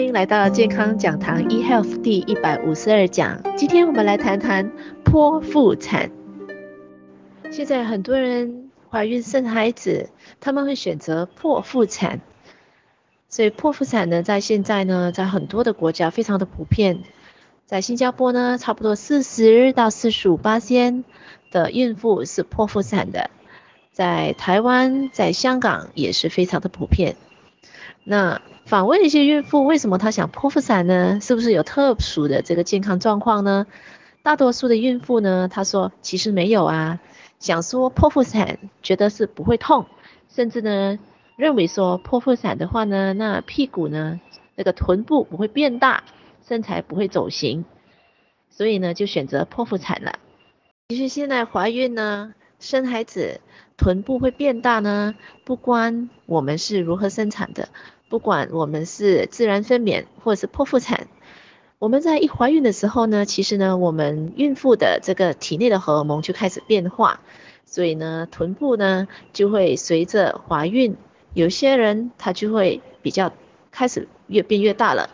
欢迎来到健康讲堂 eHealth 第一百五十二讲。今天我们来谈谈剖腹产。现在很多人怀孕生孩子，他们会选择剖腹产。所以剖腹产呢，在现在呢，在很多的国家非常的普遍。在新加坡呢，差不多四十到四十五八仙的孕妇是剖腹产的。在台湾、在香港也是非常的普遍。那访问一些孕妇，为什么她想剖腹产呢？是不是有特殊的这个健康状况呢？大多数的孕妇呢，她说其实没有啊，想说剖腹产，觉得是不会痛，甚至呢认为说剖腹产的话呢，那屁股呢那个臀部不会变大，身材不会走形，所以呢就选择剖腹产了。其实现在怀孕呢，生孩子臀部会变大呢，不关我们是如何生产的。不管我们是自然分娩或者是剖腹产，我们在一怀孕的时候呢，其实呢，我们孕妇的这个体内的荷尔蒙就开始变化，所以呢，臀部呢就会随着怀孕，有些人他就会比较开始越变越大了，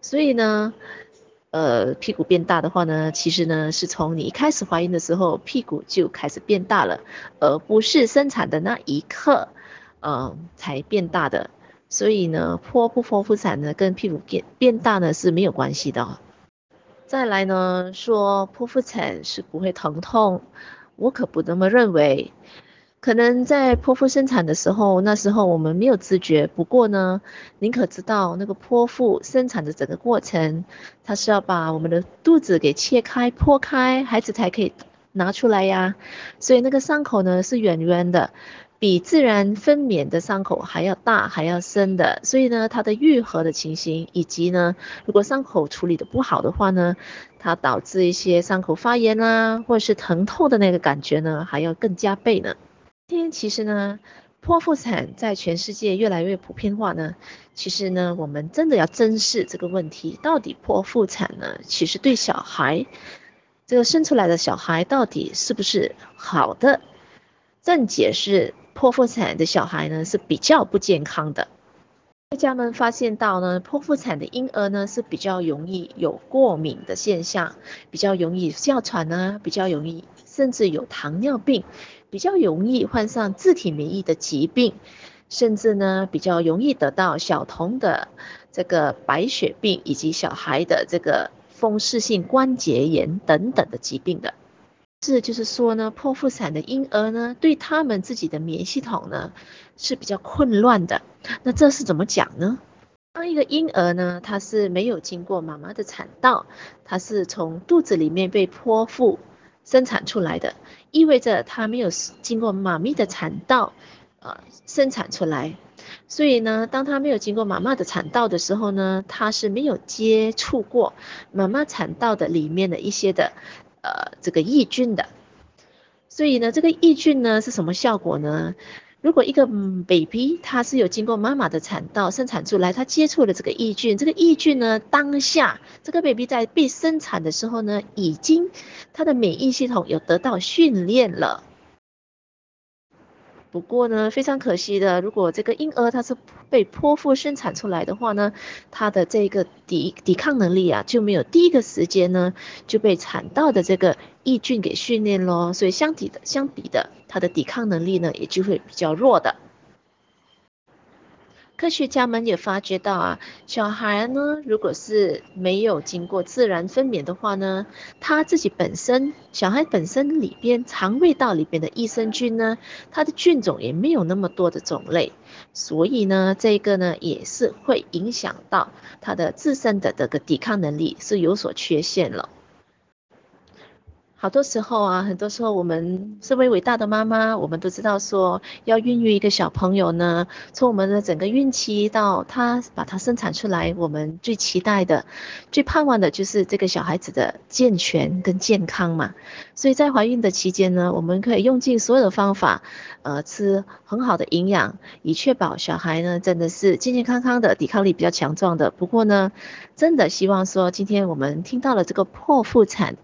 所以呢，呃，屁股变大的话呢，其实呢是从你一开始怀孕的时候屁股就开始变大了，而不是生产的那一刻，嗯、呃，才变大的。所以呢，剖不剖腹产呢，跟屁股变变大呢是没有关系的。再来呢，说剖腹产是不会疼痛，我可不那么认为。可能在剖腹生产的时候，那时候我们没有知觉。不过呢，您可知道那个剖腹生产的整个过程，它是要把我们的肚子给切开、剖开，孩子才可以拿出来呀。所以那个伤口呢是圆圆的。比自然分娩的伤口还要大，还要深的，所以呢，它的愈合的情形，以及呢，如果伤口处理的不好的话呢，它导致一些伤口发炎啊，或者是疼痛的那个感觉呢，还要更加倍呢。今天其实呢，剖腹产在全世界越来越普遍化呢，其实呢，我们真的要正视这个问题，到底剖腹产呢，其实对小孩，这个生出来的小孩到底是不是好的？正解是。剖腹产的小孩呢是比较不健康的。专家们发现到呢，剖腹产的婴儿呢是比较容易有过敏的现象，比较容易哮喘呢，比较容易甚至有糖尿病，比较容易患上自体免疫的疾病，甚至呢比较容易得到小童的这个白血病以及小孩的这个风湿性关节炎等等的疾病的。是，就是说呢，剖腹产的婴儿呢，对他们自己的免疫系统呢是比较混乱的。那这是怎么讲呢？当一个婴儿呢，他是没有经过妈妈的产道，他是从肚子里面被剖腹生产出来的，意味着他没有经过妈咪的产道，呃，生产出来。所以呢，当他没有经过妈妈的产道的时候呢，他是没有接触过妈妈产道的里面的一些的。呃，这个抑菌的，所以呢，这个抑菌呢是什么效果呢？如果一个 baby 他是有经过妈妈的产道生产出来，他接触了这个抑菌，这个抑菌呢，当下这个 baby 在被生产的时候呢，已经他的免疫系统有得到训练了。不过呢，非常可惜的，如果这个婴儿他是被剖腹生产出来的话呢，他的这个抵抵抗能力啊就没有第一个时间呢就被产道的这个抑菌给训练咯，所以相抵的相比的，他的抵抗能力呢也就会比较弱的。科学家们也发觉到啊，小孩呢，如果是没有经过自然分娩的话呢，他自己本身，小孩本身里边肠胃道里边的益生菌呢，它的菌种也没有那么多的种类，所以呢，这个呢也是会影响到他的自身的这个抵抗能力是有所缺陷了。好多时候啊，很多时候我们身为伟大的妈妈，我们都知道说，要孕育一个小朋友呢，从我们的整个孕期到他把他生产出来，我们最期待的、最盼望的就是这个小孩子的健全跟健康嘛。所以在怀孕的期间呢，我们可以用尽所有的方法，呃，吃很好的营养，以确保小孩呢真的是健健康康的，抵抗力比较强壮的。不过呢，真的希望说，今天我们听到了这个剖腹产。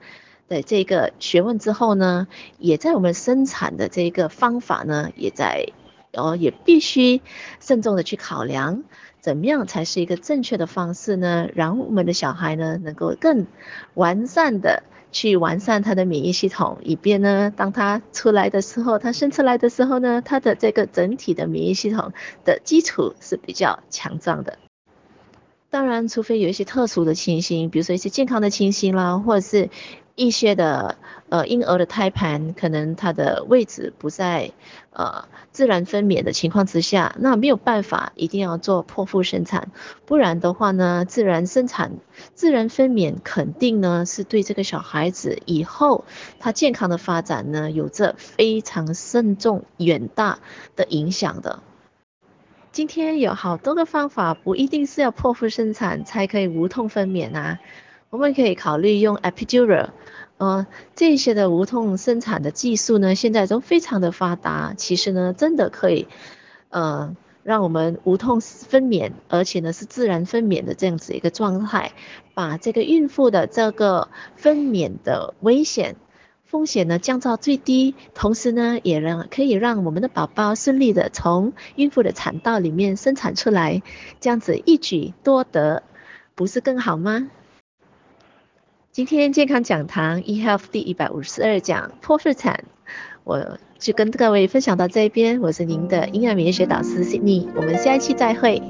的这个学问之后呢，也在我们生产的这个方法呢，也在哦，也必须慎重的去考量，怎么样才是一个正确的方式呢？让我们的小孩呢，能够更完善的去完善他的免疫系统，以便呢，当他出来的时候，他生出来的时候呢，他的这个整体的免疫系统的基础是比较强壮的。当然，除非有一些特殊的情形，比如说一些健康的情形啦，或者是一些的呃婴儿的胎盘可能它的位置不在呃自然分娩的情况之下，那没有办法一定要做剖腹生产，不然的话呢，自然生产、自然分娩肯定呢是对这个小孩子以后他健康的发展呢有着非常慎重远大的影响的。今天有好多个方法，不一定是要剖腹生产才可以无痛分娩啊。我们可以考虑用 epidural，呃，这些的无痛生产的技术呢，现在都非常的发达。其实呢，真的可以，呃，让我们无痛分娩，而且呢是自然分娩的这样子一个状态，把这个孕妇的这个分娩的危险。风险呢降到最低，同时呢也让可以让我们的宝宝顺利的从孕妇的产道里面生产出来，这样子一举多得，不是更好吗？今天健康讲堂 eHealth 第一百五十二讲剖腹产，我就跟各位分享到这边，我是您的营养免疫学导师 Sydney，我们下一期再会。